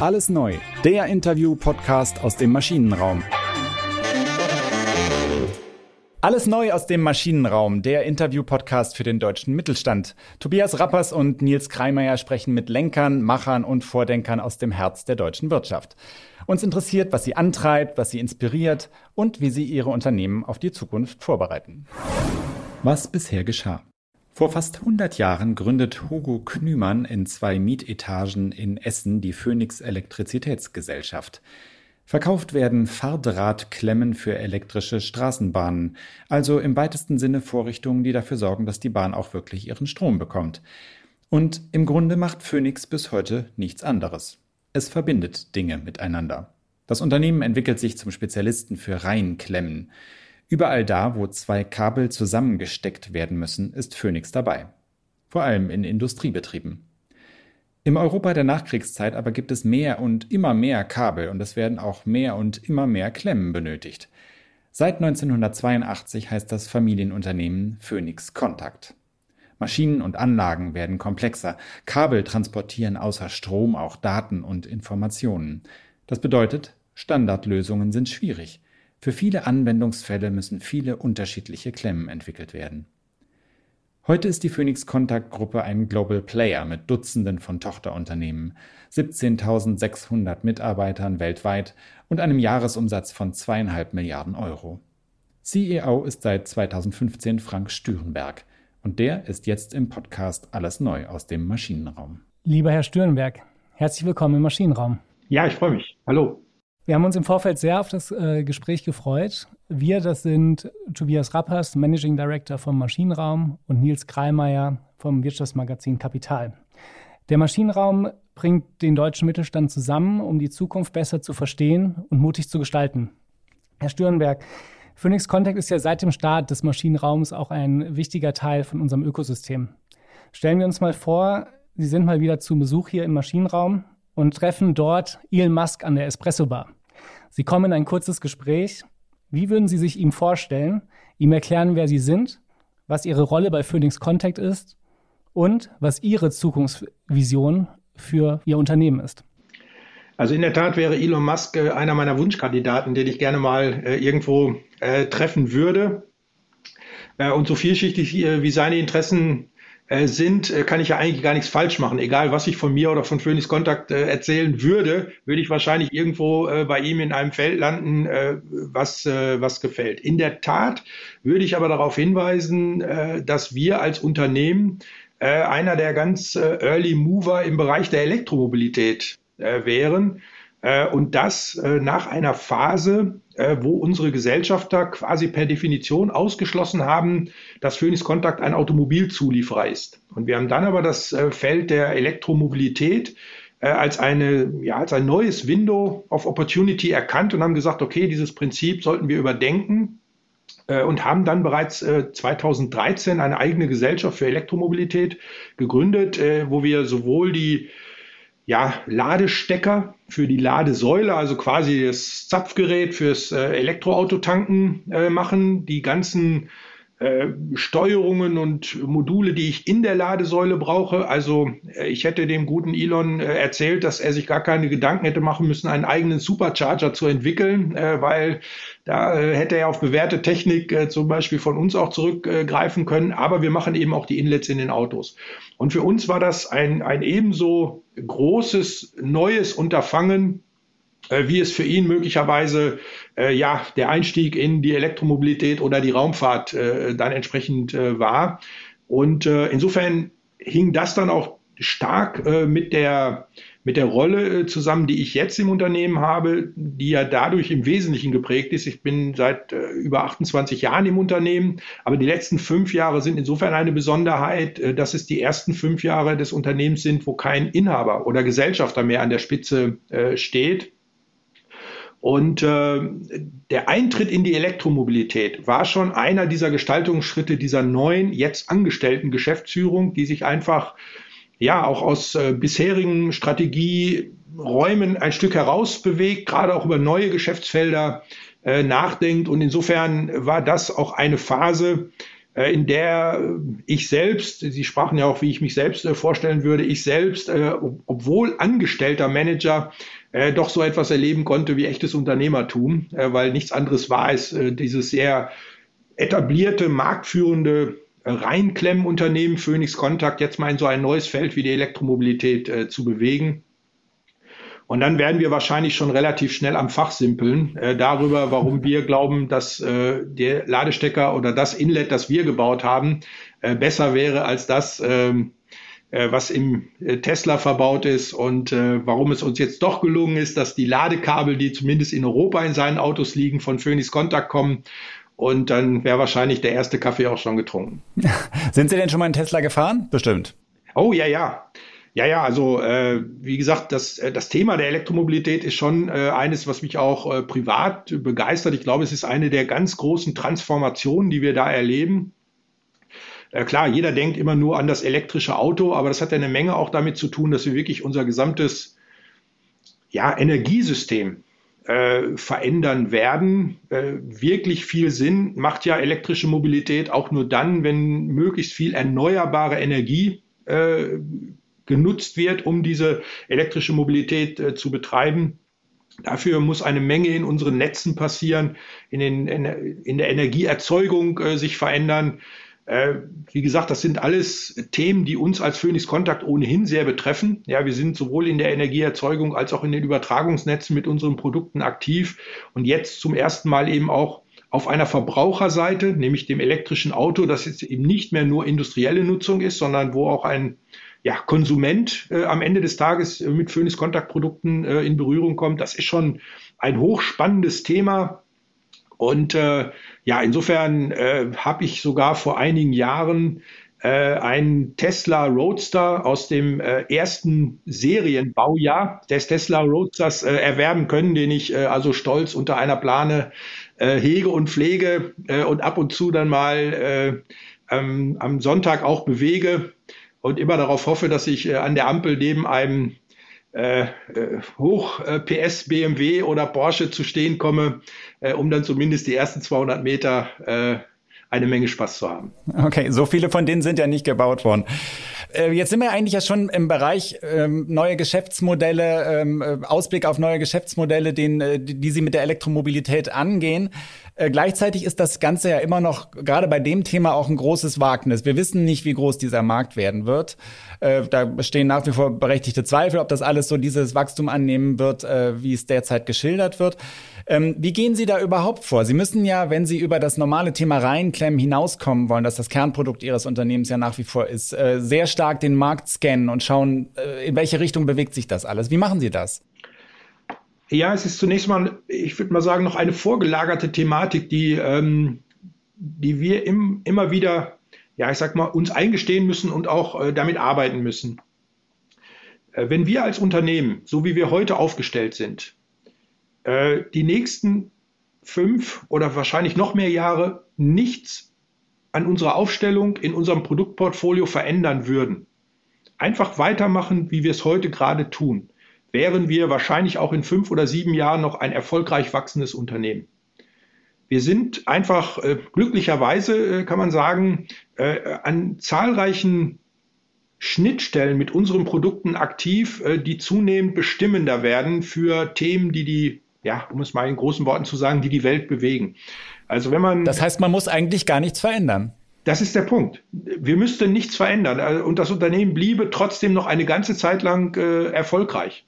Alles neu, der Interview-Podcast aus dem Maschinenraum. Alles neu aus dem Maschinenraum, der Interview-Podcast für den deutschen Mittelstand. Tobias Rappers und Nils Kreimeier sprechen mit Lenkern, Machern und Vordenkern aus dem Herz der deutschen Wirtschaft. Uns interessiert, was sie antreibt, was sie inspiriert und wie sie ihre Unternehmen auf die Zukunft vorbereiten. Was bisher geschah. Vor fast 100 Jahren gründet Hugo Knümann in zwei Mietetagen in Essen die Phoenix Elektrizitätsgesellschaft. Verkauft werden Fahrdrahtklemmen für elektrische Straßenbahnen, also im weitesten Sinne Vorrichtungen, die dafür sorgen, dass die Bahn auch wirklich ihren Strom bekommt. Und im Grunde macht Phoenix bis heute nichts anderes. Es verbindet Dinge miteinander. Das Unternehmen entwickelt sich zum Spezialisten für Reihenklemmen. Überall da, wo zwei Kabel zusammengesteckt werden müssen, ist Phoenix dabei. Vor allem in Industriebetrieben. Im Europa der Nachkriegszeit aber gibt es mehr und immer mehr Kabel und es werden auch mehr und immer mehr Klemmen benötigt. Seit 1982 heißt das Familienunternehmen Phoenix Contact. Maschinen und Anlagen werden komplexer, Kabel transportieren außer Strom auch Daten und Informationen. Das bedeutet, Standardlösungen sind schwierig. Für viele Anwendungsfälle müssen viele unterschiedliche Klemmen entwickelt werden. Heute ist die Phoenix Contact Gruppe ein Global Player mit Dutzenden von Tochterunternehmen, 17.600 Mitarbeitern weltweit und einem Jahresumsatz von zweieinhalb Milliarden Euro. CEO ist seit 2015 Frank Stürenberg und der ist jetzt im Podcast Alles Neu aus dem Maschinenraum. Lieber Herr Stürenberg, herzlich willkommen im Maschinenraum. Ja, ich freue mich. Hallo. Wir haben uns im Vorfeld sehr auf das äh, Gespräch gefreut. Wir, das sind Tobias Rappers, Managing Director vom Maschinenraum und Nils Kreimeier vom Wirtschaftsmagazin Kapital. Der Maschinenraum bringt den deutschen Mittelstand zusammen, um die Zukunft besser zu verstehen und mutig zu gestalten. Herr Stürenberg, Phoenix Contact ist ja seit dem Start des Maschinenraums auch ein wichtiger Teil von unserem Ökosystem. Stellen wir uns mal vor, Sie sind mal wieder zu Besuch hier im Maschinenraum und treffen dort Elon Musk an der Espresso Bar. Sie kommen in ein kurzes Gespräch. Wie würden Sie sich ihm vorstellen, ihm erklären, wer Sie sind, was Ihre Rolle bei Phoenix Contact ist und was Ihre Zukunftsvision für Ihr Unternehmen ist? Also in der Tat wäre Elon Musk äh, einer meiner Wunschkandidaten, den ich gerne mal äh, irgendwo äh, treffen würde. Und so vielschichtig wie seine Interessen sind, äh, kann ich ja eigentlich gar nichts falsch machen. Egal, was ich von mir oder von Phoenix Kontakt äh, erzählen würde, würde ich wahrscheinlich irgendwo äh, bei ihm in einem Feld landen, äh, was, äh, was gefällt. In der Tat würde ich aber darauf hinweisen, äh, dass wir als Unternehmen äh, einer der ganz äh, Early Mover im Bereich der Elektromobilität äh, wären. Äh, und das äh, nach einer Phase, äh, wo unsere Gesellschafter quasi per Definition ausgeschlossen haben, dass Phoenix Contact ein Automobilzulieferer ist. Und wir haben dann aber das Feld der Elektromobilität als, eine, ja, als ein neues Window of Opportunity erkannt und haben gesagt, okay, dieses Prinzip sollten wir überdenken und haben dann bereits 2013 eine eigene Gesellschaft für Elektromobilität gegründet, wo wir sowohl die ja, Ladestecker für die Ladesäule, also quasi das Zapfgerät fürs äh, Elektroautotanken äh, machen, die ganzen äh, Steuerungen und Module, die ich in der Ladesäule brauche. Also äh, ich hätte dem guten Elon äh, erzählt, dass er sich gar keine Gedanken hätte machen müssen, einen eigenen Supercharger zu entwickeln, weil da hätte er auf bewährte Technik zum Beispiel von uns auch zurückgreifen können. Aber wir machen eben auch die Inlets in den Autos. Und für uns war das ein, ein ebenso großes, neues Unterfangen, wie es für ihn möglicherweise äh, ja der Einstieg in die Elektromobilität oder die Raumfahrt äh, dann entsprechend äh, war. Und äh, insofern hing das dann auch stark äh, mit der mit der Rolle zusammen, die ich jetzt im Unternehmen habe, die ja dadurch im Wesentlichen geprägt ist. Ich bin seit über 28 Jahren im Unternehmen, aber die letzten fünf Jahre sind insofern eine Besonderheit, dass es die ersten fünf Jahre des Unternehmens sind, wo kein Inhaber oder Gesellschafter mehr an der Spitze steht. Und äh, der Eintritt in die Elektromobilität war schon einer dieser Gestaltungsschritte dieser neuen, jetzt angestellten Geschäftsführung, die sich einfach ja auch aus äh, bisherigen Strategieräumen ein Stück herausbewegt, gerade auch über neue Geschäftsfelder äh, nachdenkt. Und insofern war das auch eine Phase, äh, in der ich selbst, Sie sprachen ja auch, wie ich mich selbst äh, vorstellen würde, ich selbst, äh, obwohl angestellter Manager, doch so etwas erleben konnte wie echtes Unternehmertum, weil nichts anderes war es, dieses sehr etablierte, marktführende Reinklemmenunternehmen Phoenix Contact jetzt mal in so ein neues Feld wie die Elektromobilität zu bewegen. Und dann werden wir wahrscheinlich schon relativ schnell am Fach simpeln äh, darüber, warum wir glauben, dass äh, der Ladestecker oder das Inlet, das wir gebaut haben, äh, besser wäre als das, ähm, äh, was im äh, Tesla verbaut ist und äh, warum es uns jetzt doch gelungen ist, dass die Ladekabel, die zumindest in Europa in seinen Autos liegen, von Phoenix Contact kommen. Und dann wäre wahrscheinlich der erste Kaffee auch schon getrunken. Sind Sie denn schon mal in Tesla gefahren? Bestimmt. Oh ja, ja. Ja, ja, also äh, wie gesagt, das, äh, das Thema der Elektromobilität ist schon äh, eines, was mich auch äh, privat begeistert. Ich glaube, es ist eine der ganz großen Transformationen, die wir da erleben. Äh, klar, jeder denkt immer nur an das elektrische Auto, aber das hat ja eine Menge auch damit zu tun, dass wir wirklich unser gesamtes ja, Energiesystem äh, verändern werden. Äh, wirklich viel Sinn macht ja elektrische Mobilität auch nur dann, wenn möglichst viel erneuerbare Energie äh, genutzt wird, um diese elektrische Mobilität äh, zu betreiben. Dafür muss eine Menge in unseren Netzen passieren, in, den, in der Energieerzeugung äh, sich verändern. Äh, wie gesagt, das sind alles Themen, die uns als Phoenix Kontakt ohnehin sehr betreffen. Ja, wir sind sowohl in der Energieerzeugung als auch in den Übertragungsnetzen mit unseren Produkten aktiv und jetzt zum ersten Mal eben auch auf einer Verbraucherseite, nämlich dem elektrischen Auto, das jetzt eben nicht mehr nur industrielle Nutzung ist, sondern wo auch ein ja, Konsument äh, am Ende des Tages äh, mit Phoenix Kontaktprodukten äh, in Berührung kommt. Das ist schon ein hochspannendes Thema. Und äh, ja, insofern äh, habe ich sogar vor einigen Jahren äh, einen Tesla Roadster aus dem äh, ersten Serienbaujahr des Tesla Roadsters äh, erwerben können, den ich äh, also stolz unter einer Plane äh, hege und pflege äh, und ab und zu dann mal äh, ähm, am Sonntag auch bewege und immer darauf hoffe, dass ich äh, an der Ampel neben einem äh, äh Hoch äh, PS BMW oder Porsche zu stehen komme, äh, um dann zumindest die ersten 200 Meter äh, eine Menge Spaß zu haben. Okay, so viele von denen sind ja nicht gebaut worden. Äh, jetzt sind wir eigentlich ja schon im Bereich ähm, neue Geschäftsmodelle, ähm, äh, Ausblick auf neue Geschäftsmodelle, den, die Sie mit der Elektromobilität angehen. Äh, gleichzeitig ist das Ganze ja immer noch, gerade bei dem Thema, auch ein großes Wagnis. Wir wissen nicht, wie groß dieser Markt werden wird. Äh, da bestehen nach wie vor berechtigte Zweifel, ob das alles so dieses Wachstum annehmen wird, äh, wie es derzeit geschildert wird. Ähm, wie gehen Sie da überhaupt vor? Sie müssen ja, wenn Sie über das normale Thema Reinklemmen hinauskommen wollen, dass das Kernprodukt Ihres Unternehmens ja nach wie vor ist, äh, sehr stark den Markt scannen und schauen, äh, in welche Richtung bewegt sich das alles. Wie machen Sie das? Ja, es ist zunächst mal, ich würde mal sagen, noch eine vorgelagerte Thematik, die, ähm, die wir im, immer wieder, ja, ich sag mal, uns eingestehen müssen und auch äh, damit arbeiten müssen. Äh, wenn wir als Unternehmen, so wie wir heute aufgestellt sind, äh, die nächsten fünf oder wahrscheinlich noch mehr Jahre nichts an unserer Aufstellung in unserem Produktportfolio verändern würden, einfach weitermachen, wie wir es heute gerade tun, wären wir wahrscheinlich auch in fünf oder sieben Jahren noch ein erfolgreich wachsendes Unternehmen. Wir sind einfach äh, glücklicherweise, äh, kann man sagen, äh, an zahlreichen Schnittstellen mit unseren Produkten aktiv, äh, die zunehmend bestimmender werden für Themen, die die, ja, um es mal in großen Worten zu sagen, die die Welt bewegen. Also wenn man. Das heißt, man muss eigentlich gar nichts verändern. Das ist der Punkt. Wir müssten nichts verändern äh, und das Unternehmen bliebe trotzdem noch eine ganze Zeit lang äh, erfolgreich.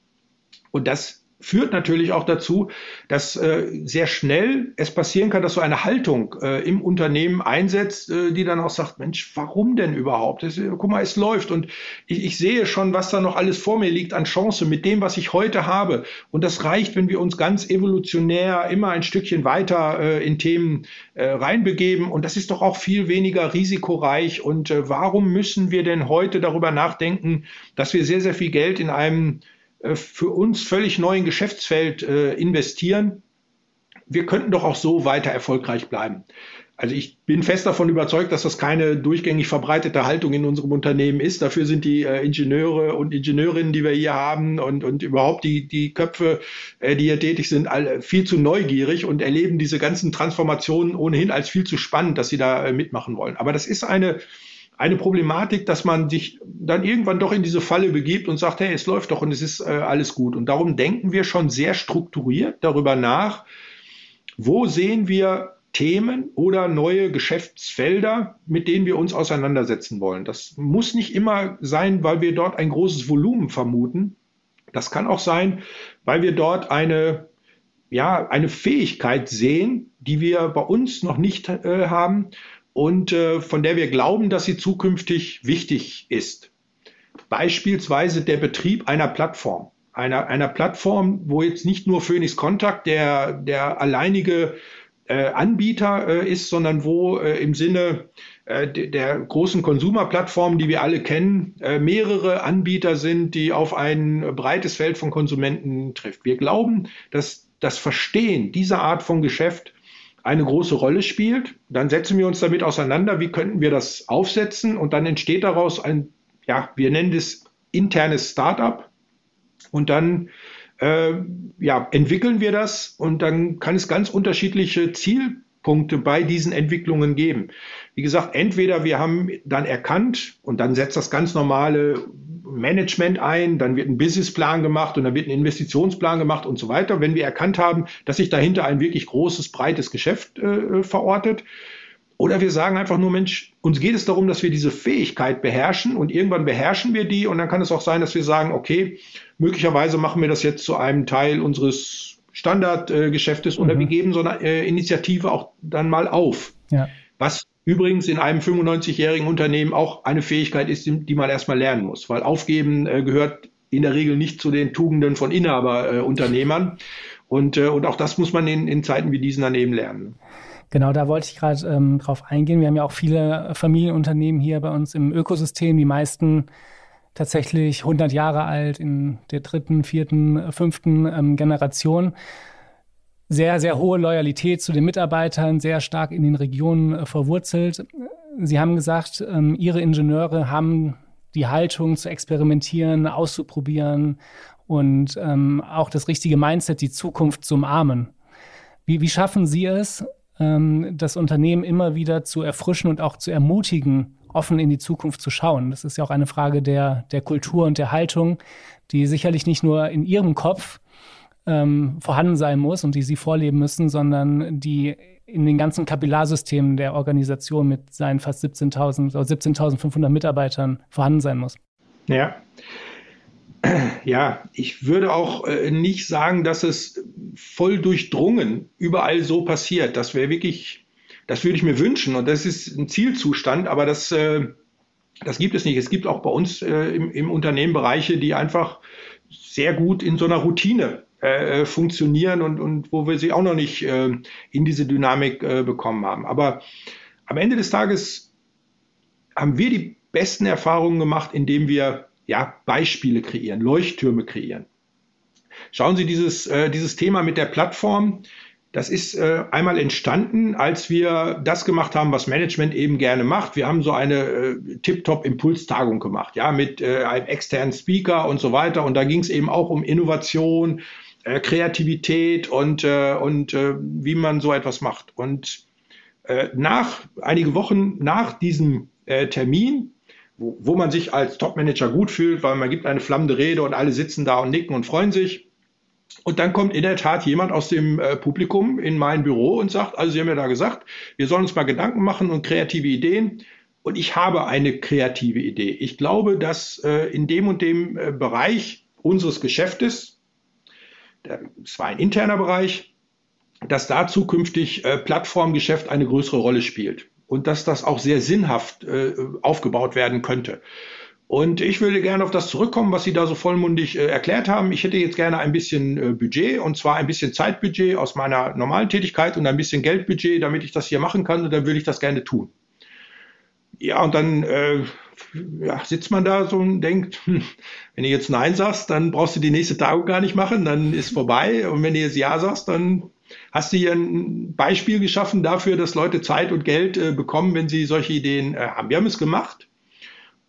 Und das führt natürlich auch dazu, dass äh, sehr schnell es passieren kann, dass so eine Haltung äh, im Unternehmen einsetzt, äh, die dann auch sagt, Mensch, warum denn überhaupt? Das, äh, guck mal, es läuft und ich, ich sehe schon, was da noch alles vor mir liegt an Chance mit dem, was ich heute habe. Und das reicht, wenn wir uns ganz evolutionär immer ein Stückchen weiter äh, in Themen äh, reinbegeben. Und das ist doch auch viel weniger risikoreich. Und äh, warum müssen wir denn heute darüber nachdenken, dass wir sehr, sehr viel Geld in einem für uns völlig neuen Geschäftsfeld äh, investieren. Wir könnten doch auch so weiter erfolgreich bleiben. also ich bin fest davon überzeugt, dass das keine durchgängig verbreitete Haltung in unserem Unternehmen ist. Dafür sind die äh, Ingenieure und Ingenieurinnen, die wir hier haben und, und überhaupt die, die Köpfe, äh, die hier tätig sind, alle viel zu neugierig und erleben diese ganzen Transformationen ohnehin als viel zu spannend, dass sie da äh, mitmachen wollen. Aber das ist eine, eine Problematik, dass man sich dann irgendwann doch in diese Falle begibt und sagt, hey, es läuft doch und es ist äh, alles gut. Und darum denken wir schon sehr strukturiert darüber nach, wo sehen wir Themen oder neue Geschäftsfelder, mit denen wir uns auseinandersetzen wollen. Das muss nicht immer sein, weil wir dort ein großes Volumen vermuten. Das kann auch sein, weil wir dort eine, ja, eine Fähigkeit sehen, die wir bei uns noch nicht äh, haben und äh, von der wir glauben, dass sie zukünftig wichtig ist. Beispielsweise der Betrieb einer Plattform. Einer, einer Plattform, wo jetzt nicht nur Phoenix Contact der, der alleinige äh, Anbieter äh, ist, sondern wo äh, im Sinne äh, der großen Konsumerplattformen, die wir alle kennen, äh, mehrere Anbieter sind, die auf ein breites Feld von Konsumenten trifft. Wir glauben, dass das Verstehen dieser Art von Geschäft eine große Rolle spielt. Dann setzen wir uns damit auseinander, wie könnten wir das aufsetzen und dann entsteht daraus ein, ja, wir nennen das internes Startup und dann äh, ja, entwickeln wir das und dann kann es ganz unterschiedliche Zielpunkte bei diesen Entwicklungen geben. Wie gesagt, entweder wir haben dann erkannt und dann setzt das ganz normale Management ein, dann wird ein Businessplan gemacht und dann wird ein Investitionsplan gemacht und so weiter. Wenn wir erkannt haben, dass sich dahinter ein wirklich großes, breites Geschäft äh, verortet, oder wir sagen einfach nur, Mensch, uns geht es darum, dass wir diese Fähigkeit beherrschen und irgendwann beherrschen wir die und dann kann es auch sein, dass wir sagen, okay, möglicherweise machen wir das jetzt zu einem Teil unseres Standardgeschäftes äh, oder wir mhm. geben so eine äh, Initiative auch dann mal auf. Ja. Was übrigens in einem 95-jährigen Unternehmen auch eine Fähigkeit ist, die man erstmal lernen muss, weil aufgeben äh, gehört in der Regel nicht zu den Tugenden von Inhaberunternehmern. und, äh, und auch das muss man in, in Zeiten wie diesen dann eben lernen. Genau, da wollte ich gerade ähm, drauf eingehen. Wir haben ja auch viele Familienunternehmen hier bei uns im Ökosystem, die meisten tatsächlich 100 Jahre alt in der dritten, vierten, fünften ähm, Generation. Sehr, sehr hohe Loyalität zu den Mitarbeitern, sehr stark in den Regionen äh, verwurzelt. Sie haben gesagt, ähm, Ihre Ingenieure haben die Haltung zu experimentieren, auszuprobieren und ähm, auch das richtige Mindset, die Zukunft zu umarmen. Wie, wie schaffen Sie es, ähm, das Unternehmen immer wieder zu erfrischen und auch zu ermutigen, offen in die Zukunft zu schauen. Das ist ja auch eine Frage der, der Kultur und der Haltung, die sicherlich nicht nur in Ihrem Kopf ähm, vorhanden sein muss und die Sie vorleben müssen, sondern die in den ganzen Kapillarsystemen der Organisation mit seinen fast 17.000 oder 17.500 Mitarbeitern vorhanden sein muss. Ja, ja, ich würde auch äh, nicht sagen, dass es voll durchdrungen überall so passiert. Das wäre wirklich, das würde ich mir wünschen und das ist ein Zielzustand, aber das, äh, das gibt es nicht. Es gibt auch bei uns äh, im, im Unternehmen Bereiche, die einfach sehr gut in so einer Routine äh, funktionieren und, und wo wir sie auch noch nicht äh, in diese Dynamik äh, bekommen haben. Aber am Ende des Tages haben wir die besten Erfahrungen gemacht, indem wir ja, Beispiele kreieren, Leuchttürme kreieren. Schauen Sie dieses, äh, dieses Thema mit der Plattform. Das ist äh, einmal entstanden, als wir das gemacht haben, was Management eben gerne macht. Wir haben so eine äh, Tip-Top-Impulstagung gemacht, ja, mit äh, einem externen Speaker und so weiter. Und da ging es eben auch um Innovation, äh, Kreativität und, äh, und äh, wie man so etwas macht. Und äh, nach einige Wochen nach diesem Termin wo, wo man sich als Topmanager gut fühlt, weil man gibt eine flammende Rede und alle sitzen da und nicken und freuen sich. Und dann kommt in der Tat jemand aus dem äh, Publikum in mein Büro und sagt, also Sie haben ja da gesagt, wir sollen uns mal Gedanken machen und kreative Ideen. Und ich habe eine kreative Idee. Ich glaube, dass äh, in dem und dem äh, Bereich unseres Geschäftes, es war ein interner Bereich, dass da zukünftig Plattformgeschäft eine größere Rolle spielt und dass das auch sehr sinnhaft aufgebaut werden könnte. Und ich würde gerne auf das zurückkommen, was Sie da so vollmundig äh, erklärt haben. Ich hätte jetzt gerne ein bisschen äh, Budget und zwar ein bisschen Zeitbudget aus meiner normalen Tätigkeit und ein bisschen Geldbudget, damit ich das hier machen kann und dann würde ich das gerne tun. Ja, und dann äh, ja, sitzt man da so und denkt, hm, wenn du jetzt Nein sagst, dann brauchst du die nächste Tagung gar nicht machen, dann ist vorbei. Und wenn du jetzt Ja sagst, dann hast du hier ein Beispiel geschaffen dafür, dass Leute Zeit und Geld äh, bekommen, wenn sie solche Ideen äh, haben. Wir haben es gemacht.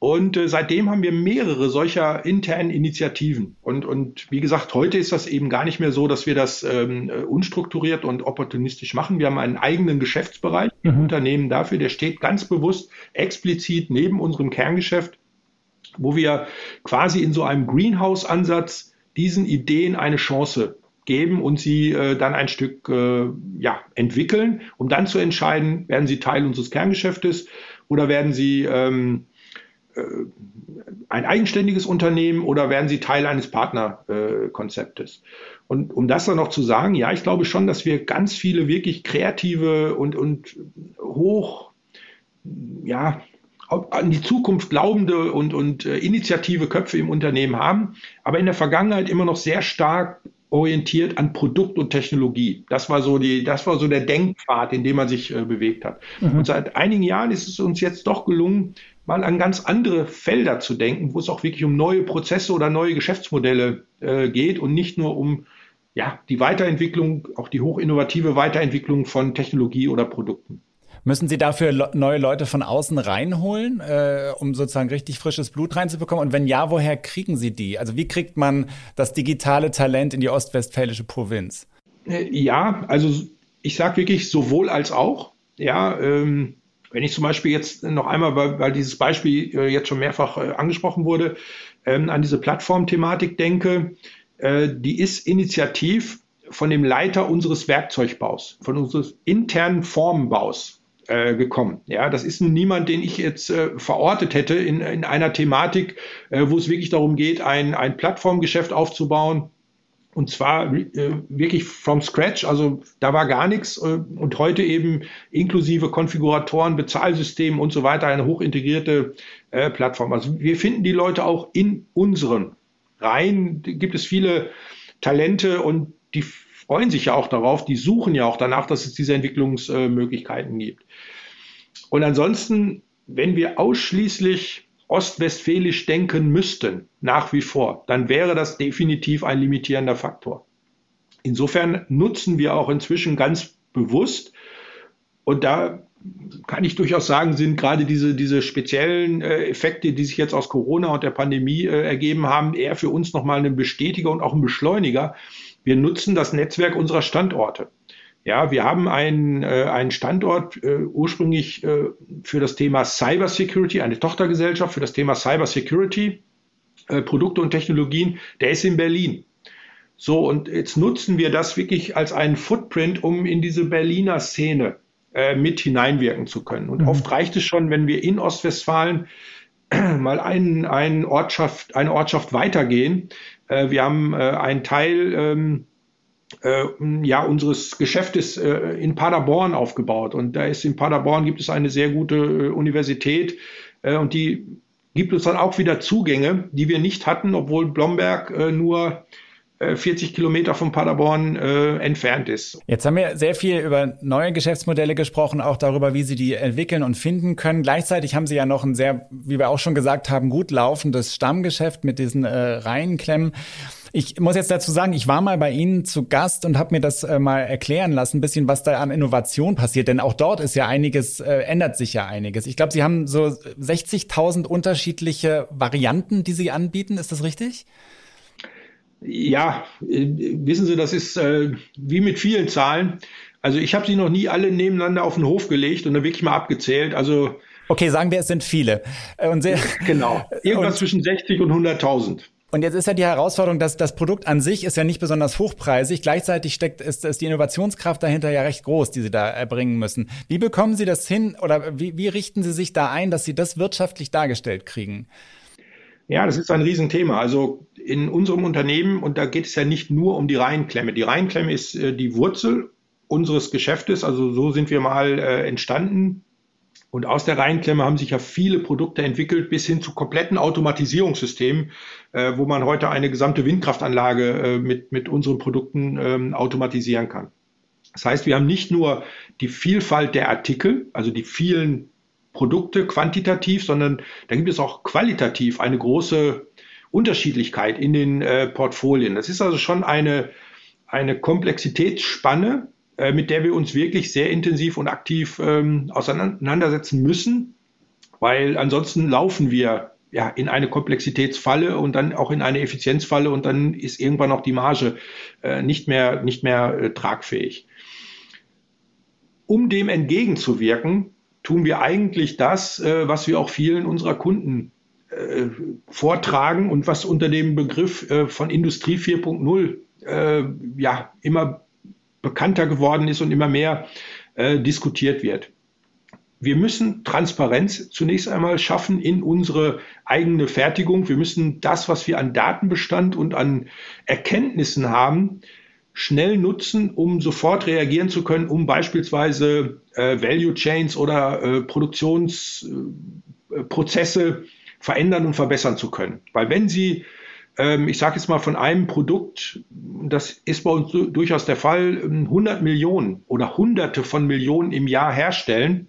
Und äh, seitdem haben wir mehrere solcher internen Initiativen. Und, und wie gesagt, heute ist das eben gar nicht mehr so, dass wir das ähm, äh, unstrukturiert und opportunistisch machen. Wir haben einen eigenen Geschäftsbereich im mhm. Unternehmen dafür, der steht ganz bewusst explizit neben unserem Kerngeschäft, wo wir quasi in so einem Greenhouse-Ansatz diesen Ideen eine Chance geben und sie äh, dann ein Stück äh, ja, entwickeln, um dann zu entscheiden, werden sie Teil unseres Kerngeschäftes oder werden sie ähm, äh, ein eigenständiges Unternehmen oder werden sie Teil eines Partnerkonzeptes? Und um das dann noch zu sagen, ja, ich glaube schon, dass wir ganz viele wirklich kreative und, und hoch, ja, an die Zukunft glaubende und, und äh, initiative Köpfe im Unternehmen haben, aber in der Vergangenheit immer noch sehr stark orientiert an Produkt und Technologie. Das war so die, das war so der Denkpfad, in dem man sich äh, bewegt hat. Mhm. Und seit einigen Jahren ist es uns jetzt doch gelungen, mal an ganz andere Felder zu denken, wo es auch wirklich um neue Prozesse oder neue Geschäftsmodelle äh, geht und nicht nur um ja, die Weiterentwicklung, auch die hochinnovative Weiterentwicklung von Technologie oder Produkten. Müssen Sie dafür neue Leute von außen reinholen, äh, um sozusagen richtig frisches Blut reinzubekommen? Und wenn ja, woher kriegen Sie die? Also wie kriegt man das digitale Talent in die ostwestfälische Provinz? Äh, ja, also ich sage wirklich sowohl als auch. Ja, ähm, wenn ich zum Beispiel jetzt noch einmal, weil, weil dieses Beispiel äh, jetzt schon mehrfach äh, angesprochen wurde, ähm, an diese Plattformthematik denke, äh, die ist initiativ von dem Leiter unseres Werkzeugbaus, von unseres internen Formenbaus äh, gekommen. Ja, das ist nun niemand, den ich jetzt äh, verortet hätte in, in einer Thematik, wo es wirklich darum geht, ein, ein Plattformgeschäft aufzubauen, und zwar äh, wirklich from scratch, also da war gar nichts äh, und heute eben inklusive Konfiguratoren, Bezahlsystemen und so weiter eine hochintegrierte äh, Plattform. Also wir finden die Leute auch in unseren Reihen. Gibt es viele Talente und die freuen sich ja auch darauf, die suchen ja auch danach, dass es diese Entwicklungsmöglichkeiten gibt. Und ansonsten, wenn wir ausschließlich ostwestfälisch denken müssten, nach wie vor, dann wäre das definitiv ein limitierender Faktor. Insofern nutzen wir auch inzwischen ganz bewusst, und da kann ich durchaus sagen, sind gerade diese, diese speziellen äh, Effekte, die sich jetzt aus Corona und der Pandemie äh, ergeben haben, eher für uns nochmal eine Bestätiger und auch ein Beschleuniger. Wir nutzen das Netzwerk unserer Standorte. Ja, wir haben einen, äh, einen Standort äh, ursprünglich äh, für das Thema Cybersecurity, eine Tochtergesellschaft für das Thema Cybersecurity, äh, Produkte und Technologien, der ist in Berlin. So, und jetzt nutzen wir das wirklich als einen Footprint, um in diese Berliner Szene äh, mit hineinwirken zu können. Und mhm. oft reicht es schon, wenn wir in Ostwestfalen mal einen, einen Ortschaft, eine Ortschaft weitergehen. Äh, wir haben äh, einen Teil ähm, äh, ja, unseres Geschäftes äh, in Paderborn aufgebaut. Und da ist in Paderborn gibt es eine sehr gute äh, Universität äh, und die gibt uns dann auch wieder Zugänge, die wir nicht hatten, obwohl Blomberg äh, nur 40 äh, Kilometer von Paderborn äh, entfernt ist. Jetzt haben wir sehr viel über neue Geschäftsmodelle gesprochen, auch darüber, wie Sie die entwickeln und finden können. Gleichzeitig haben Sie ja noch ein sehr, wie wir auch schon gesagt haben, gut laufendes Stammgeschäft mit diesen äh, Reihenklemmen. Ich muss jetzt dazu sagen, ich war mal bei Ihnen zu Gast und habe mir das äh, mal erklären lassen, ein bisschen, was da an Innovation passiert. Denn auch dort ist ja einiges, äh, ändert sich ja einiges. Ich glaube, Sie haben so 60.000 unterschiedliche Varianten, die Sie anbieten. Ist das richtig? Ja, äh, wissen Sie, das ist äh, wie mit vielen Zahlen. Also ich habe sie noch nie alle nebeneinander auf den Hof gelegt und dann wirklich mal abgezählt. Also Okay, sagen wir, es sind viele. Äh, und sehr, genau, irgendwas und, zwischen 60 und 100.000. Und jetzt ist ja die Herausforderung, dass das Produkt an sich ist ja nicht besonders hochpreisig. Gleichzeitig steckt ist, ist die Innovationskraft dahinter ja recht groß, die Sie da erbringen müssen. Wie bekommen Sie das hin oder wie, wie richten Sie sich da ein, dass Sie das wirtschaftlich dargestellt kriegen? Ja, das ist ein Riesenthema. Also in unserem Unternehmen, und da geht es ja nicht nur um die Reihenklemme. Die Reihenklemme ist äh, die Wurzel unseres Geschäftes. Also so sind wir mal äh, entstanden. Und aus der Reihenklemme haben sich ja viele Produkte entwickelt, bis hin zu kompletten Automatisierungssystemen, äh, wo man heute eine gesamte Windkraftanlage äh, mit, mit unseren Produkten ähm, automatisieren kann. Das heißt, wir haben nicht nur die Vielfalt der Artikel, also die vielen Produkte quantitativ, sondern da gibt es auch qualitativ eine große Unterschiedlichkeit in den äh, Portfolien. Das ist also schon eine, eine Komplexitätsspanne, äh, mit der wir uns wirklich sehr intensiv und aktiv ähm, auseinandersetzen müssen, weil ansonsten laufen wir ja in eine Komplexitätsfalle und dann auch in eine Effizienzfalle und dann ist irgendwann auch die Marge äh, nicht mehr, nicht mehr äh, tragfähig. Um dem entgegenzuwirken, tun wir eigentlich das, äh, was wir auch vielen unserer Kunden äh, vortragen und was unter dem Begriff äh, von Industrie 4.0 äh, ja immer bekannter geworden ist und immer mehr diskutiert wird. Wir müssen Transparenz zunächst einmal schaffen in unsere eigene Fertigung. Wir müssen das, was wir an Datenbestand und an Erkenntnissen haben, schnell nutzen, um sofort reagieren zu können, um beispielsweise äh, Value Chains oder äh, Produktionsprozesse äh, verändern und verbessern zu können. Weil wenn Sie ähm, ich sage jetzt mal von einem Produkt, das ist bei uns durchaus der Fall, 100 ähm, Millionen oder Hunderte von Millionen im Jahr herstellen,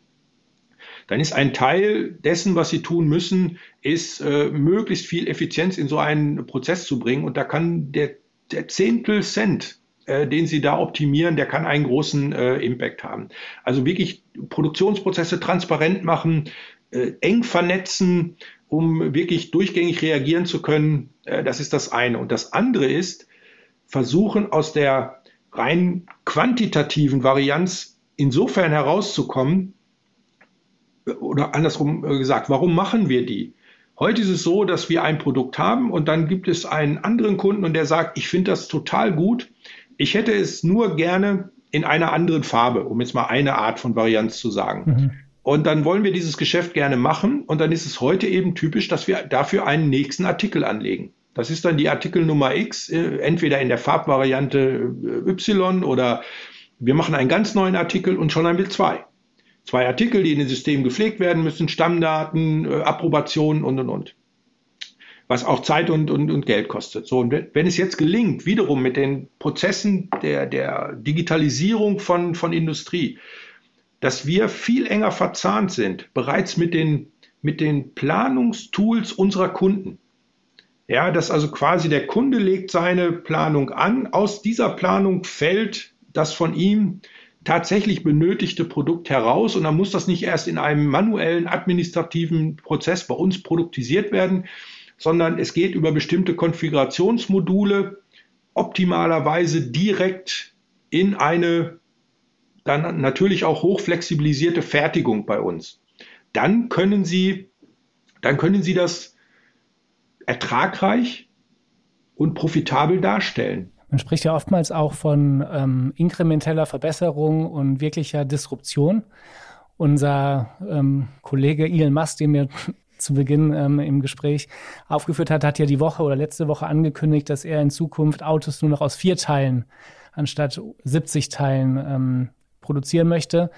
dann ist ein Teil dessen, was sie tun müssen, ist äh, möglichst viel Effizienz in so einen Prozess zu bringen. Und da kann der, der Zehntel Cent, äh, den sie da optimieren, der kann einen großen äh, Impact haben. Also wirklich Produktionsprozesse transparent machen, äh, eng vernetzen, um wirklich durchgängig reagieren zu können. Äh, das ist das eine. Und das andere ist, versuchen aus der rein quantitativen Varianz insofern herauszukommen, oder andersrum äh, gesagt, warum machen wir die? Heute ist es so, dass wir ein Produkt haben und dann gibt es einen anderen Kunden und der sagt, ich finde das total gut. Ich hätte es nur gerne in einer anderen Farbe, um jetzt mal eine Art von Varianz zu sagen. Mhm. Und dann wollen wir dieses Geschäft gerne machen und dann ist es heute eben typisch, dass wir dafür einen nächsten Artikel anlegen. Das ist dann die Artikelnummer X, äh, entweder in der Farbvariante äh, Y oder wir machen einen ganz neuen Artikel und schon haben wir zwei zwei Artikel, die in den Systemen gepflegt werden müssen, Stammdaten, äh, Approbationen und, und, und. Was auch Zeit und, und, und Geld kostet. So, und wenn es jetzt gelingt, wiederum mit den Prozessen der, der Digitalisierung von, von Industrie, dass wir viel enger verzahnt sind, bereits mit den, mit den Planungstools unserer Kunden. Ja, dass also quasi der Kunde legt seine Planung an, aus dieser Planung fällt das von ihm tatsächlich benötigte Produkt heraus und dann muss das nicht erst in einem manuellen administrativen Prozess bei uns produktisiert werden, sondern es geht über bestimmte Konfigurationsmodule optimalerweise direkt in eine dann natürlich auch hochflexibilisierte Fertigung bei uns. Dann können Sie, dann können Sie das ertragreich und profitabel darstellen. Man spricht ja oftmals auch von ähm, inkrementeller Verbesserung und wirklicher Disruption. Unser ähm, Kollege Elon Musk, den wir zu Beginn ähm, im Gespräch aufgeführt hat, hat ja die Woche oder letzte Woche angekündigt, dass er in Zukunft Autos nur noch aus vier Teilen anstatt 70 Teilen ähm, produzieren möchte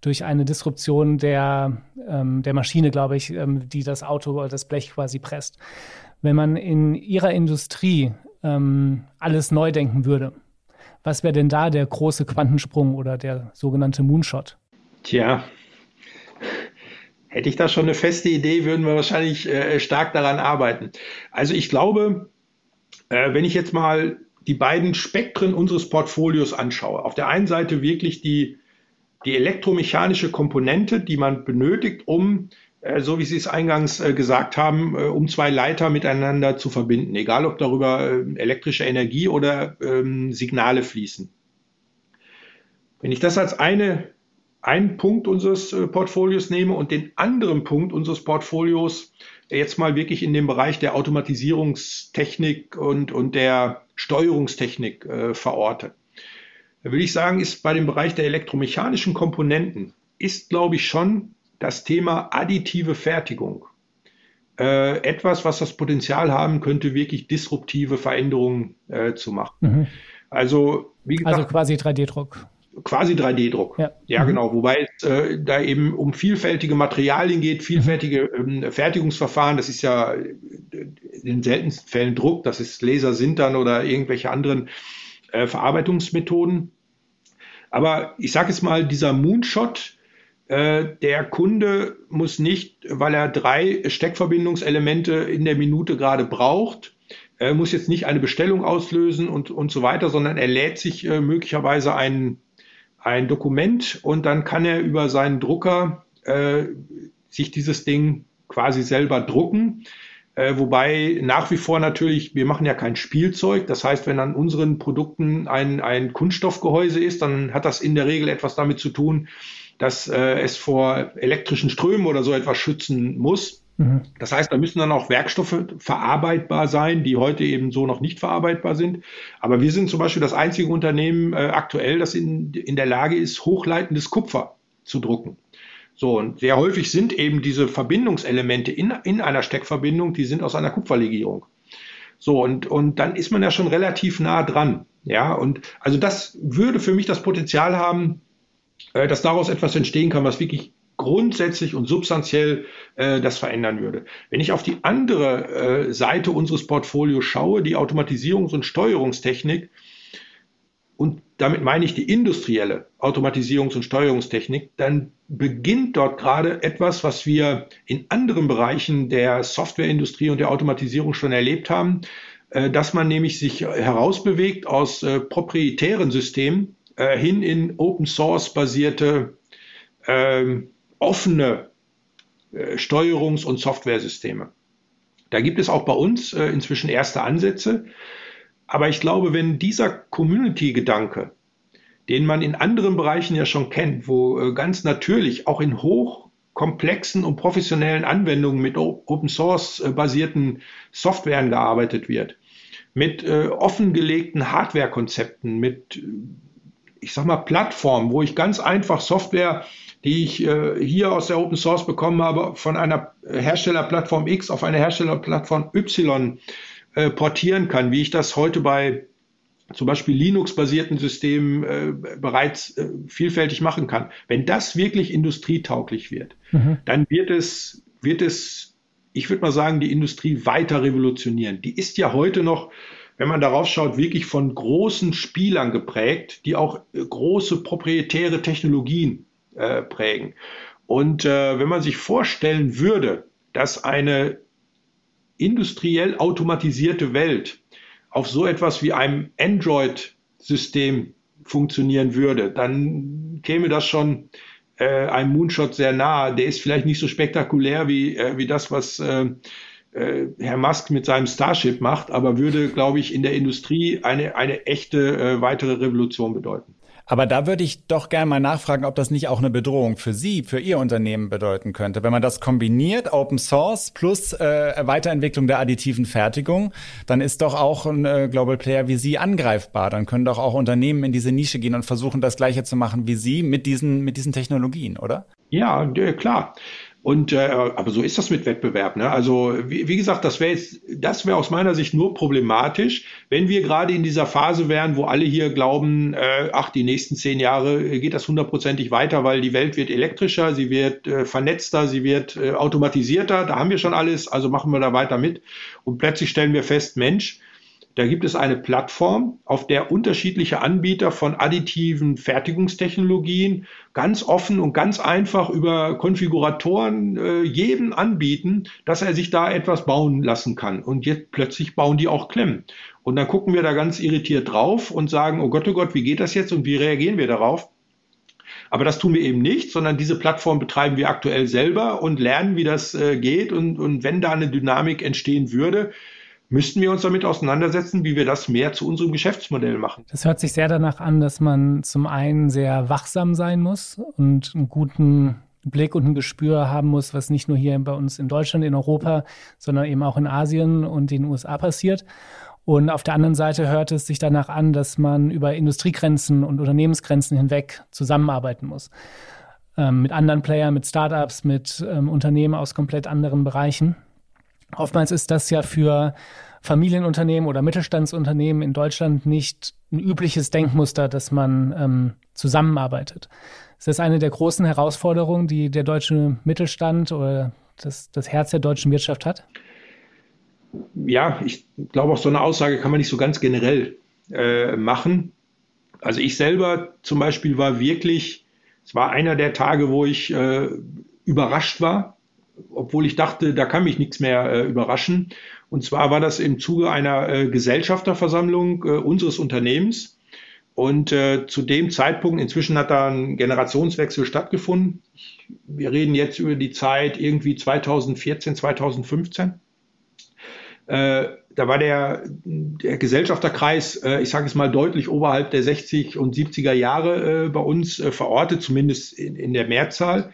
durch eine Disruption der, ähm, der Maschine, glaube ich, ähm, die das Auto oder das Blech quasi presst. Wenn man in ihrer Industrie ähm, alles neu denken würde. Was wäre denn da der große Quantensprung oder der sogenannte Moonshot? Tja, hätte ich da schon eine feste Idee, würden wir wahrscheinlich äh, stark daran arbeiten. Also ich glaube, äh, wenn ich jetzt mal die beiden Spektren unseres Portfolios anschaue, auf der einen Seite wirklich die, die elektromechanische Komponente, die man benötigt, um so wie Sie es eingangs äh, gesagt haben, äh, um zwei Leiter miteinander zu verbinden, egal ob darüber elektrische Energie oder ähm, Signale fließen. Wenn ich das als eine, einen Punkt unseres Portfolios nehme und den anderen Punkt unseres Portfolios jetzt mal wirklich in dem Bereich der Automatisierungstechnik und, und der Steuerungstechnik äh, verorte, dann will ich sagen, ist bei dem Bereich der elektromechanischen Komponenten, ist, glaube ich, schon das Thema additive Fertigung. Äh, etwas, was das Potenzial haben könnte, wirklich disruptive Veränderungen äh, zu machen. Mhm. Also, wie gesagt, also quasi 3D-Druck. Quasi 3D-Druck. Ja, ja mhm. genau. Wobei es äh, da eben um vielfältige Materialien geht, vielfältige ähm, Fertigungsverfahren. Das ist ja in den seltensten Fällen Druck, das ist Lasersintern oder irgendwelche anderen äh, Verarbeitungsmethoden. Aber ich sage jetzt mal, dieser Moonshot, äh, der Kunde muss nicht, weil er drei Steckverbindungselemente in der Minute gerade braucht, äh, muss jetzt nicht eine Bestellung auslösen und, und so weiter, sondern er lädt sich äh, möglicherweise einen, ein Dokument und dann kann er über seinen Drucker äh, sich dieses Ding quasi selber drucken. Äh, wobei nach wie vor natürlich, wir machen ja kein Spielzeug. Das heißt, wenn an unseren Produkten ein, ein Kunststoffgehäuse ist, dann hat das in der Regel etwas damit zu tun, dass äh, es vor elektrischen Strömen oder so etwas schützen muss. Mhm. Das heißt, da müssen dann auch Werkstoffe verarbeitbar sein, die heute eben so noch nicht verarbeitbar sind. Aber wir sind zum Beispiel das einzige Unternehmen äh, aktuell, das in, in der Lage ist, hochleitendes Kupfer zu drucken. So, und sehr häufig sind eben diese Verbindungselemente in, in einer Steckverbindung, die sind aus einer Kupferlegierung. So, und, und dann ist man ja schon relativ nah dran. Ja, und also das würde für mich das Potenzial haben, dass daraus etwas entstehen kann, was wirklich grundsätzlich und substanziell äh, das verändern würde. Wenn ich auf die andere äh, Seite unseres Portfolios schaue, die Automatisierungs- und Steuerungstechnik, und damit meine ich die industrielle Automatisierungs- und Steuerungstechnik, dann beginnt dort gerade etwas, was wir in anderen Bereichen der Softwareindustrie und der Automatisierung schon erlebt haben, äh, dass man nämlich sich herausbewegt aus äh, proprietären Systemen äh, hin in Open Source basierte ähm, offene Steuerungs- und Softwaresysteme. Da gibt es auch bei uns inzwischen erste Ansätze. Aber ich glaube, wenn dieser Community-Gedanke, den man in anderen Bereichen ja schon kennt, wo äh, ganz natürlich auch in hochkomplexen und professionellen Anwendungen mit Open Source äh, basierten Softwaren gearbeitet wird, mit äh, offengelegten Hardware-Konzepten, mit, äh, ich sag mal, Plattformen, wo ich ganz einfach Software, die ich äh, hier aus der Open Source bekommen habe, von einer Herstellerplattform X auf eine Herstellerplattform Y äh, portieren kann, wie ich das heute bei zum Beispiel Linux-basierten Systemen äh, bereits äh, vielfältig machen kann. Wenn das wirklich industrietauglich wird, mhm. dann wird es, wird es, ich würde mal sagen, die Industrie weiter revolutionieren. Die ist ja heute noch, wenn man darauf schaut, wirklich von großen Spielern geprägt, die auch äh, große proprietäre Technologien äh, prägen. Und äh, wenn man sich vorstellen würde, dass eine industriell automatisierte Welt auf so etwas wie einem Android-System funktionieren würde, dann käme das schon äh, einem Moonshot sehr nahe. Der ist vielleicht nicht so spektakulär wie, äh, wie das, was äh, äh Herr Musk mit seinem Starship macht, aber würde, glaube ich, in der Industrie eine, eine echte äh, weitere Revolution bedeuten. Aber da würde ich doch gerne mal nachfragen, ob das nicht auch eine Bedrohung für Sie, für Ihr Unternehmen bedeuten könnte. Wenn man das kombiniert, Open Source plus äh, Weiterentwicklung der additiven Fertigung, dann ist doch auch ein äh, Global Player wie Sie angreifbar. Dann können doch auch Unternehmen in diese Nische gehen und versuchen, das Gleiche zu machen wie Sie mit diesen, mit diesen Technologien, oder? Ja, klar. Und äh, aber so ist das mit Wettbewerb. Ne? Also wie, wie gesagt, das wäre das wäre aus meiner Sicht nur problematisch, wenn wir gerade in dieser Phase wären, wo alle hier glauben, äh, ach, die nächsten zehn Jahre geht das hundertprozentig weiter, weil die Welt wird elektrischer, sie wird äh, vernetzter, sie wird äh, automatisierter. Da haben wir schon alles, also machen wir da weiter mit. Und plötzlich stellen wir fest, Mensch, da gibt es eine Plattform, auf der unterschiedliche Anbieter von additiven Fertigungstechnologien ganz offen und ganz einfach über Konfiguratoren äh, jedem anbieten, dass er sich da etwas bauen lassen kann. Und jetzt plötzlich bauen die auch Klemmen. Und dann gucken wir da ganz irritiert drauf und sagen, oh Gott, oh Gott, wie geht das jetzt und wie reagieren wir darauf? Aber das tun wir eben nicht, sondern diese Plattform betreiben wir aktuell selber und lernen, wie das äh, geht. Und, und wenn da eine Dynamik entstehen würde, müssten wir uns damit auseinandersetzen, wie wir das mehr zu unserem Geschäftsmodell machen. Das hört sich sehr danach an, dass man zum einen sehr wachsam sein muss und einen guten Blick und ein Gespür haben muss, was nicht nur hier bei uns in Deutschland, in Europa, sondern eben auch in Asien und den USA passiert. Und auf der anderen Seite hört es sich danach an, dass man über Industriegrenzen und Unternehmensgrenzen hinweg zusammenarbeiten muss. Ähm, mit anderen Playern, mit Startups, mit ähm, Unternehmen aus komplett anderen Bereichen. Oftmals ist das ja für Familienunternehmen oder Mittelstandsunternehmen in Deutschland nicht ein übliches Denkmuster, dass man ähm, zusammenarbeitet. Ist das eine der großen Herausforderungen, die der deutsche Mittelstand oder das, das Herz der deutschen Wirtschaft hat? Ja, ich glaube, auch so eine Aussage kann man nicht so ganz generell äh, machen. Also ich selber zum Beispiel war wirklich, es war einer der Tage, wo ich äh, überrascht war, obwohl ich dachte, da kann mich nichts mehr äh, überraschen. Und zwar war das im Zuge einer äh, Gesellschafterversammlung äh, unseres Unternehmens, Und äh, zu dem Zeitpunkt, inzwischen hat da ein Generationswechsel stattgefunden. Wir reden jetzt über die Zeit irgendwie 2014, 2015. Äh, da war der, der Gesellschafterkreis, äh, ich sage es mal deutlich oberhalb der 60 und 70er Jahre bei uns verortet, zumindest in, in der Mehrzahl.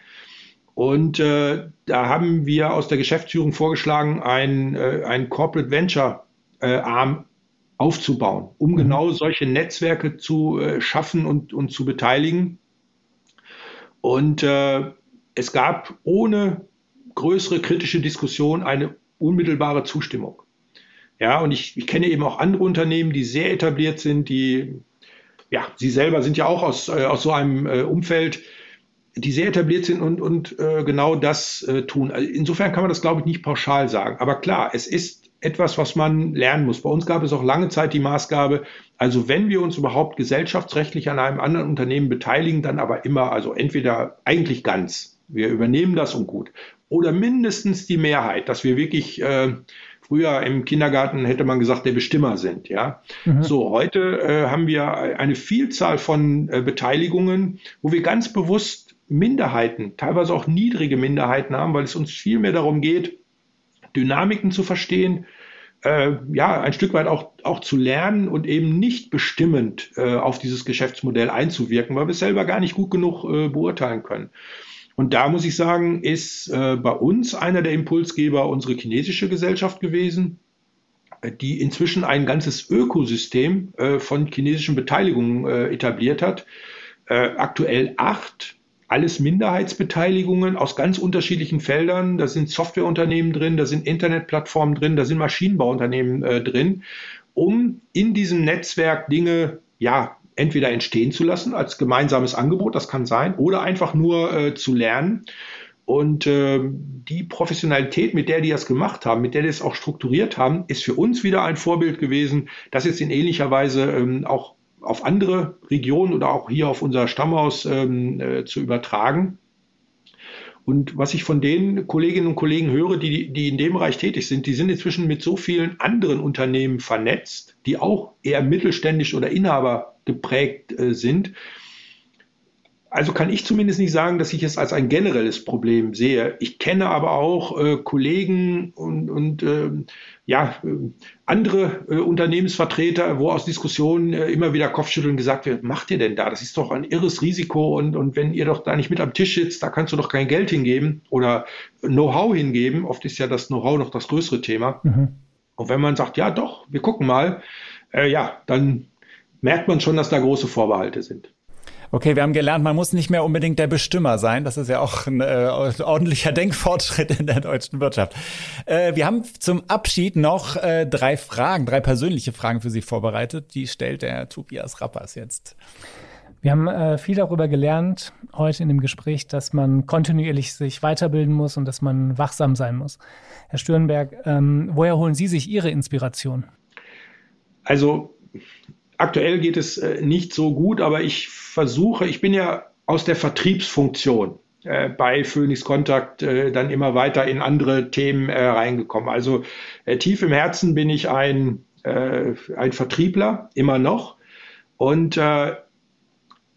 Und äh, da haben wir aus der Geschäftsführung vorgeschlagen, ein, äh, ein Corporate Venture äh, Arm aufzubauen, um mhm. genau solche Netzwerke zu äh, schaffen und, und zu beteiligen. Und äh, es gab ohne größere kritische Diskussion eine unmittelbare Zustimmung. Ja, und ich, ich kenne eben auch andere Unternehmen, die sehr etabliert sind, die, ja, sie selber sind ja auch aus, äh, aus so einem Umfeld, die sehr etabliert sind und, und äh, genau das äh, tun. Also insofern kann man das, glaube ich, nicht pauschal sagen. Aber klar, es ist etwas, was man lernen muss. Bei uns gab es auch lange Zeit die Maßgabe, also wenn wir uns überhaupt gesellschaftsrechtlich an einem anderen Unternehmen beteiligen, dann aber immer, also entweder eigentlich ganz, wir übernehmen das und gut, oder mindestens die Mehrheit, dass wir wirklich äh, Früher im Kindergarten hätte man gesagt, der Bestimmer sind. Ja, mhm. so heute äh, haben wir eine Vielzahl von äh, Beteiligungen, wo wir ganz bewusst Minderheiten, teilweise auch niedrige Minderheiten haben, weil es uns viel mehr darum geht, Dynamiken zu verstehen, äh, ja, ein Stück weit auch, auch zu lernen und eben nicht bestimmend äh, auf dieses Geschäftsmodell einzuwirken, weil wir es selber gar nicht gut genug äh, beurteilen können. Und da muss ich sagen, ist äh, bei uns einer der Impulsgeber unsere chinesische Gesellschaft gewesen, die inzwischen ein ganzes Ökosystem äh, von chinesischen Beteiligungen äh, etabliert hat. Aktuell acht, alles Minderheitsbeteiligungen aus ganz unterschiedlichen Feldern. Da sind Softwareunternehmen drin, da sind Internetplattformen drin, da sind Maschinenbauunternehmen äh, drin, um in diesem Netzwerk Dinge ja entweder entstehen zu lassen als gemeinsames Angebot, das kann sein, oder einfach nur äh, zu lernen. Und äh, die Professionalität, mit der die das gemacht haben, mit der die es auch strukturiert haben, ist für uns wieder ein Vorbild gewesen, das jetzt in ähnlicher Weise ähm, auch auf andere Regionen oder auch hier auf unser Stammhaus ähm, äh, zu übertragen. Und was ich von den Kolleginnen und Kollegen höre, die, die in dem Bereich tätig sind, die sind inzwischen mit so vielen anderen Unternehmen vernetzt, die auch eher mittelständisch oder Inhaber geprägt äh, sind. Also kann ich zumindest nicht sagen, dass ich es als ein generelles Problem sehe. Ich kenne aber auch äh, Kollegen und, und äh, ja, äh, andere äh, Unternehmensvertreter, wo aus Diskussionen äh, immer wieder Kopfschütteln gesagt wird, macht ihr denn da? Das ist doch ein irres Risiko und, und wenn ihr doch da nicht mit am Tisch sitzt, da kannst du doch kein Geld hingeben oder Know-how hingeben. Oft ist ja das Know-how noch das größere Thema. Mhm. Und wenn man sagt, ja doch, wir gucken mal, äh, ja, dann merkt man schon, dass da große Vorbehalte sind. Okay, wir haben gelernt, man muss nicht mehr unbedingt der Bestimmer sein. Das ist ja auch ein äh, ordentlicher Denkfortschritt in der deutschen Wirtschaft. Äh, wir haben zum Abschied noch äh, drei Fragen, drei persönliche Fragen für Sie vorbereitet. Die stellt der Tobias Rappers jetzt. Wir haben äh, viel darüber gelernt heute in dem Gespräch, dass man kontinuierlich sich weiterbilden muss und dass man wachsam sein muss. Herr Stürnberg, ähm, woher holen Sie sich Ihre Inspiration? Also aktuell geht es äh, nicht so gut, aber ich versuche, ich bin ja aus der Vertriebsfunktion äh, bei Phoenix Kontakt äh, dann immer weiter in andere Themen reingekommen. Also tief im Herzen bin ich ein, ein Vertriebler, immer noch. Und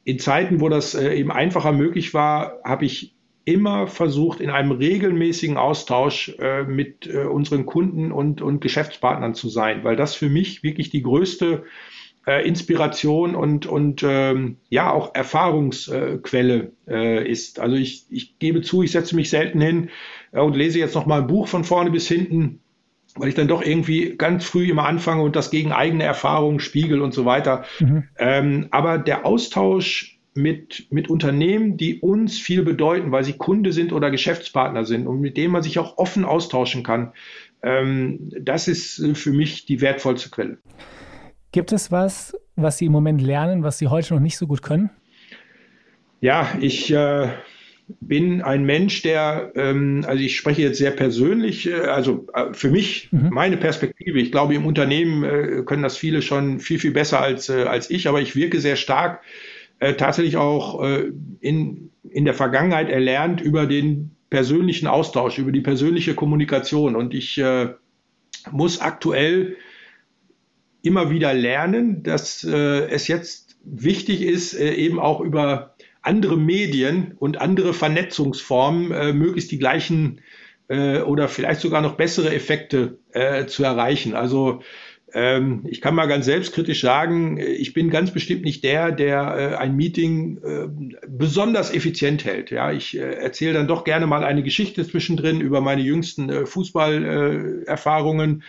in Zeiten, wo das eben einfacher möglich war, habe ich immer versucht, in einem regelmäßigen Austausch äh, mit äh, unseren Kunden und, und Geschäftspartnern zu sein, weil das für mich wirklich die größte äh, Inspiration und, und ähm, ja auch Erfahrungsquelle äh, ist. Also ich, ich gebe zu, ich setze mich selten hin äh, und lese jetzt noch mal ein Buch von vorne bis hinten, weil ich dann doch irgendwie ganz früh immer anfange und das gegen eigene Erfahrungen spiegel und so weiter. Mhm. Ähm, aber der Austausch mit, mit Unternehmen, die uns viel bedeuten, weil sie Kunde sind oder Geschäftspartner sind und mit denen man sich auch offen austauschen kann, ähm, das ist für mich die wertvollste Quelle. Gibt es was, was Sie im Moment lernen, was Sie heute noch nicht so gut können? Ja, ich äh, bin ein Mensch, der, ähm, also ich spreche jetzt sehr persönlich, äh, also äh, für mich, mhm. meine Perspektive. Ich glaube, im Unternehmen äh, können das viele schon viel, viel besser als, äh, als ich, aber ich wirke sehr stark äh, tatsächlich auch in, in der Vergangenheit erlernt über den persönlichen Austausch, über die persönliche Kommunikation. Und ich muss aktuell immer wieder lernen, dass äh, es jetzt wichtig ist, äh, eben auch über andere Medien und andere Vernetzungsformen äh, möglichst die gleichen äh, oder vielleicht sogar noch bessere Effekte äh, zu erreichen. Also ähm, ich kann mal ganz selbstkritisch sagen, ich bin ganz bestimmt nicht der, der äh, ein Meeting äh, besonders effizient hält. Ja, ich äh, erzähle dann doch gerne mal eine Geschichte zwischendrin über meine jüngsten äh, Fußballerfahrungen.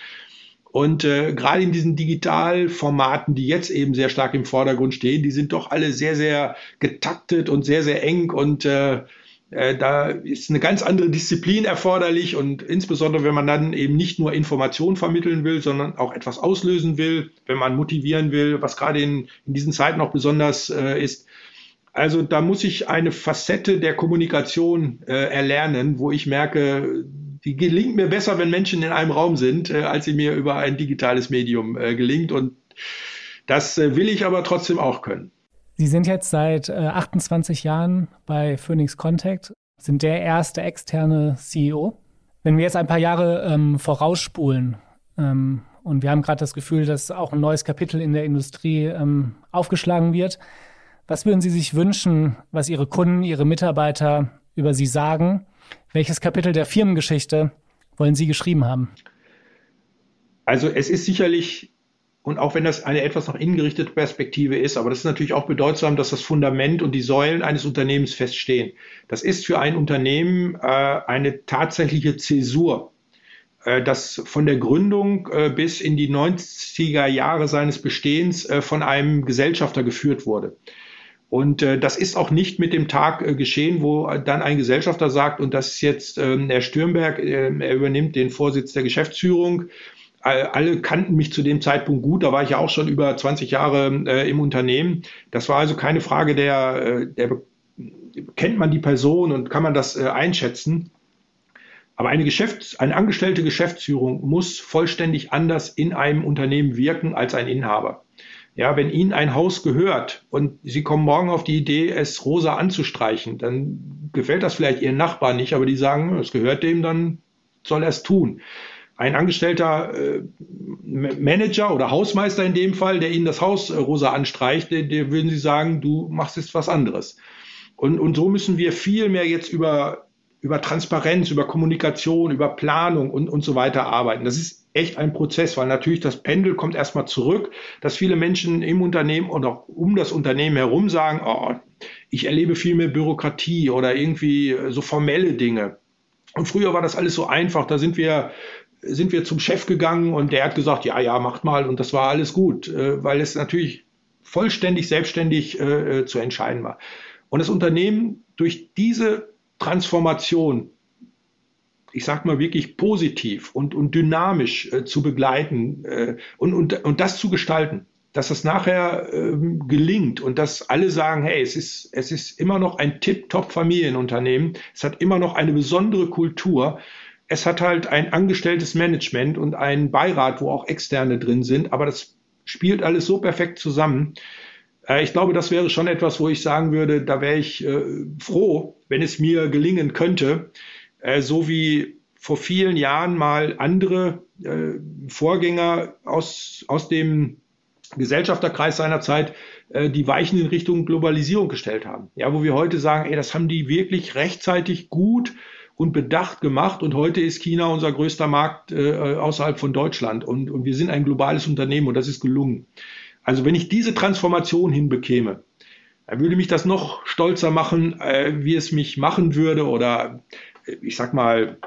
Und äh, gerade in diesen Digitalformaten, die jetzt eben sehr stark im Vordergrund stehen, die sind doch alle sehr, sehr getaktet und sehr, sehr eng und äh, äh, da ist eine ganz andere Disziplin erforderlich und insbesondere, wenn man dann eben nicht nur Informationen vermitteln will, sondern auch etwas auslösen will, wenn man motivieren will, was gerade in, in diesen Zeiten auch besonders äh, ist. Also da muss ich eine Facette der Kommunikation äh, erlernen, wo ich merke, die gelingt mir besser, wenn Menschen in einem Raum sind, äh, als sie mir über ein digitales Medium äh, gelingt. Und das äh, will ich aber trotzdem auch können. Sie sind jetzt seit äh, 28 Jahren bei Phoenix Contact, sind der erste externe CEO. Wenn wir jetzt ein paar Jahre ähm, vorausspulen ähm, und wir haben gerade das Gefühl, dass auch ein neues Kapitel in der Industrie ähm, aufgeschlagen wird, was würden Sie sich wünschen, was Ihre Kunden, Ihre Mitarbeiter über Sie sagen? Welches Kapitel der Firmengeschichte wollen Sie geschrieben haben? Also es ist sicherlich und auch wenn das eine etwas nach innen gerichtete Perspektive ist, aber das ist natürlich auch bedeutsam, dass das Fundament und die Säulen eines Unternehmens feststehen. Das ist für ein Unternehmen äh, eine tatsächliche Zäsur, äh, das von der Gründung äh, bis in die 90er Jahre seines Bestehens äh, von einem Gesellschafter geführt wurde. Und äh, das ist auch nicht mit dem Tag äh, geschehen, wo dann ein Gesellschafter sagt, und das ist jetzt ähm, Herr Stürnberg, äh, er übernimmt den Vorsitz der Geschäftsführung alle kannten mich zu dem Zeitpunkt gut. Da war ich ja auch schon über 20 Jahre äh, im Unternehmen. Das war also keine Frage der, äh, der kennt man die Person und kann man das äh, einschätzen. Aber eine, Geschäfts-, eine angestellte Geschäftsführung muss vollständig anders in einem Unternehmen wirken als ein Inhaber. Ja, wenn Ihnen ein Haus gehört und Sie kommen morgen auf die Idee, es rosa anzustreichen, dann gefällt das vielleicht Ihren Nachbarn nicht, aber die sagen, es gehört dem, dann soll er es tun ein angestellter äh, Manager oder Hausmeister in dem Fall, der Ihnen das Haus äh, rosa anstreicht, der, der würden Sie sagen, du machst jetzt was anderes. Und, und so müssen wir viel mehr jetzt über, über Transparenz, über Kommunikation, über Planung und, und so weiter arbeiten. Das ist echt ein Prozess, weil natürlich das Pendel kommt erstmal zurück, dass viele Menschen im Unternehmen und auch um das Unternehmen herum sagen, oh, ich erlebe viel mehr Bürokratie oder irgendwie so formelle Dinge. Und früher war das alles so einfach, da sind wir sind wir zum Chef gegangen und der hat gesagt, ja, ja, macht mal und das war alles gut, äh, weil es natürlich vollständig selbstständig äh, äh, zu entscheiden war. Und das Unternehmen durch diese Transformation, ich sag mal wirklich positiv und, und dynamisch äh, zu begleiten äh, und, und, und das zu gestalten, dass das nachher ähm, gelingt und dass alle sagen, hey, es ist, es ist immer noch ein Tip-Top-Familienunternehmen, es hat immer noch eine besondere Kultur, es hat halt ein angestelltes Management und einen Beirat, wo auch Externe drin sind, aber das spielt alles so perfekt zusammen. Äh, ich glaube, das wäre schon etwas, wo ich sagen würde, da wäre ich äh, froh, wenn es mir gelingen könnte, äh, so wie vor vielen Jahren mal andere äh, Vorgänger aus, aus dem Gesellschafterkreis seiner Zeit äh, die Weichen in Richtung Globalisierung gestellt haben. Ja, wo wir heute sagen, ey, das haben die wirklich rechtzeitig gut und bedacht gemacht. Und heute ist China unser größter Markt äh, außerhalb von Deutschland. Und, und wir sind ein globales Unternehmen und das ist gelungen. Also wenn ich diese Transformation hinbekäme, dann würde mich das noch stolzer machen, äh, wie es mich machen würde oder ich sag mal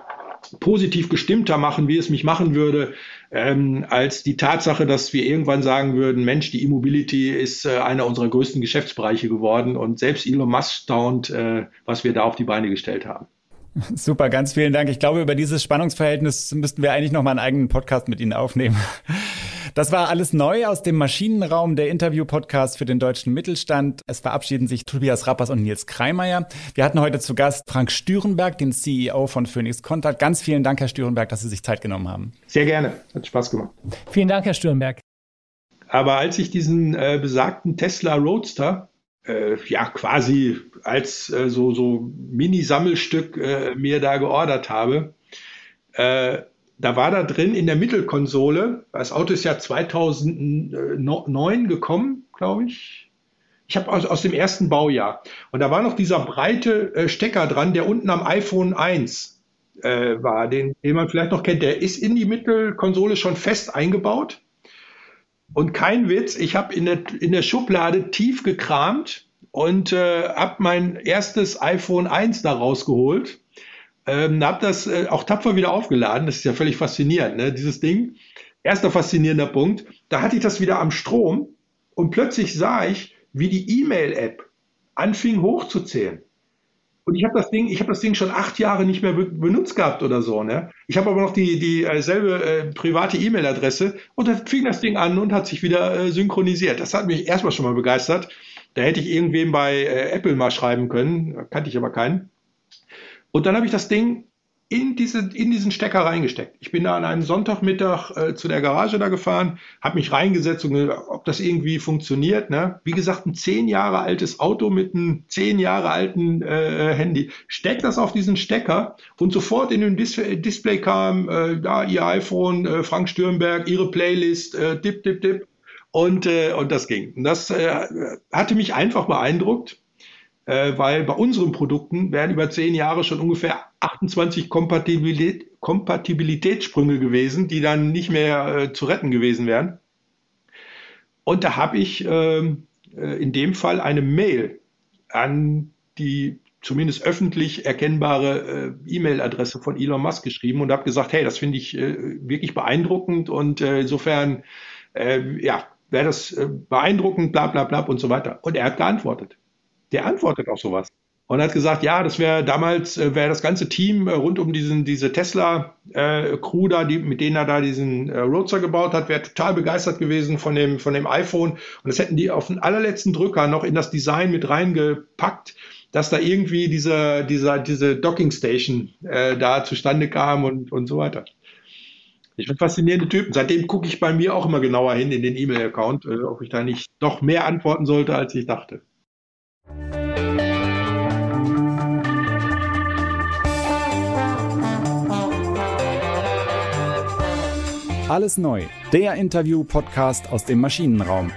positiv gestimmter machen, wie es mich machen würde, ähm, als die Tatsache, dass wir irgendwann sagen würden, Mensch, die E-Mobility ist äh, einer unserer größten Geschäftsbereiche geworden und selbst Elon Musk staunt, äh, was wir da auf die Beine gestellt haben. Super, ganz vielen Dank. Ich glaube, über dieses Spannungsverhältnis müssten wir eigentlich noch mal einen eigenen Podcast mit Ihnen aufnehmen. Das war alles neu aus dem Maschinenraum, der Interview-Podcast für den deutschen Mittelstand. Es verabschieden sich Tobias Rappers und Nils Kreimeier. Wir hatten heute zu Gast Frank Stürenberg, den CEO von Phoenix Contact. Ganz vielen Dank, Herr Stürenberg, dass Sie sich Zeit genommen haben. Sehr gerne. Hat Spaß gemacht. Vielen Dank, Herr Stürenberg. Aber als ich diesen äh, besagten Tesla Roadster äh, ja quasi als äh, so, so Mini-Sammelstück äh, mir da geordert habe. Da war da drin in der Mittelkonsole, das Auto ist ja 2009 gekommen, glaube ich. ich habe aus, aus dem ersten Baujahr. Und da war noch dieser breite äh, Stecker dran, der unten am iPhone 1 äh, war, den, den man vielleicht noch kennt. Der ist in die Mittelkonsole schon fest eingebaut. Und kein Witz, ich habe in der, in der Schublade tief gekramt und äh, habe mein erstes iPhone 1 da rausgeholt. Ähm, habe das äh, auch tapfer wieder aufgeladen. Das ist ja völlig faszinierend, ne? dieses Ding. Erster faszinierender Punkt. Da hatte ich das wieder am Strom und plötzlich sah ich, wie die E-Mail-App anfing hochzuzählen. Und ich habe das Ding, ich habe das Ding schon acht Jahre nicht mehr benutzt gehabt oder so. Ne? Ich habe aber noch die dieselbe äh, äh, private E-Mail-Adresse und da fing das Ding an und hat sich wieder äh, synchronisiert. Das hat mich erstmal schon mal begeistert. Da hätte ich irgendwem bei äh, Apple mal schreiben können, kannte ich aber keinen. Und dann habe ich das Ding in, diese, in diesen Stecker reingesteckt. Ich bin da an einem Sonntagmittag äh, zu der Garage da gefahren, habe mich reingesetzt und gesagt, ob das irgendwie funktioniert. Ne? Wie gesagt, ein zehn Jahre altes Auto mit einem zehn Jahre alten äh, Handy. Steckt das auf diesen Stecker und sofort in den Dis Display kam, äh, da Ihr iPhone, äh, Frank Stürnberg, Ihre Playlist, äh, dip, dip, dip. Und, äh, und das ging. Und das äh, hatte mich einfach beeindruckt äh, weil bei unseren Produkten wären über zehn Jahre schon ungefähr 28 Kompatibilität, Kompatibilitätssprünge gewesen, die dann nicht mehr äh, zu retten gewesen wären. Und da habe ich ähm, äh, in dem Fall eine Mail an die zumindest öffentlich erkennbare äh, E-Mail-Adresse von Elon Musk geschrieben und habe gesagt, hey, das finde ich äh, wirklich beeindruckend und äh, insofern, äh, ja, wäre das äh, beeindruckend, bla bla bla und so weiter. Und er hat geantwortet der antwortet auf sowas. Und hat gesagt, ja, das wäre damals, äh, wäre das ganze Team äh, rund um diesen, diese Tesla-Crew äh, da, die, mit denen er da diesen äh, Roadster gebaut hat, wäre total begeistert gewesen von dem, von dem iPhone. Und das hätten die auf den allerletzten Drücker noch in das Design mit reingepackt, dass da irgendwie diese, diese, diese Docking Station äh, da zustande kam und, und so weiter. Ich finde faszinierende Typen. Seitdem gucke ich bei mir auch immer genauer hin in den E-Mail-Account, äh, ob ich da nicht doch mehr antworten sollte, als ich dachte. Alles neu, der Interview-Podcast aus dem Maschinenraum.